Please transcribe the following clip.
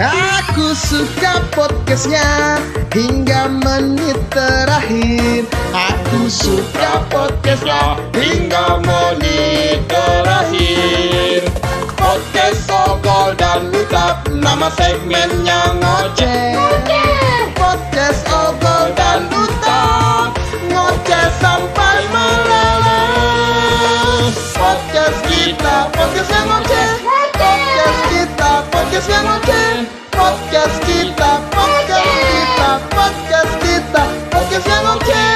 Aku suka podcastnya hingga menit terakhir. Aku suka podcastnya hingga menit terakhir. Podcast Ogol dan Utap Nama segmennya ngoceh. Podcast Ogol dan Utap Ngoceh sampai meleleh Podcast kita, podcast yang anoche, podcast quita, podcast quita, porque anoche.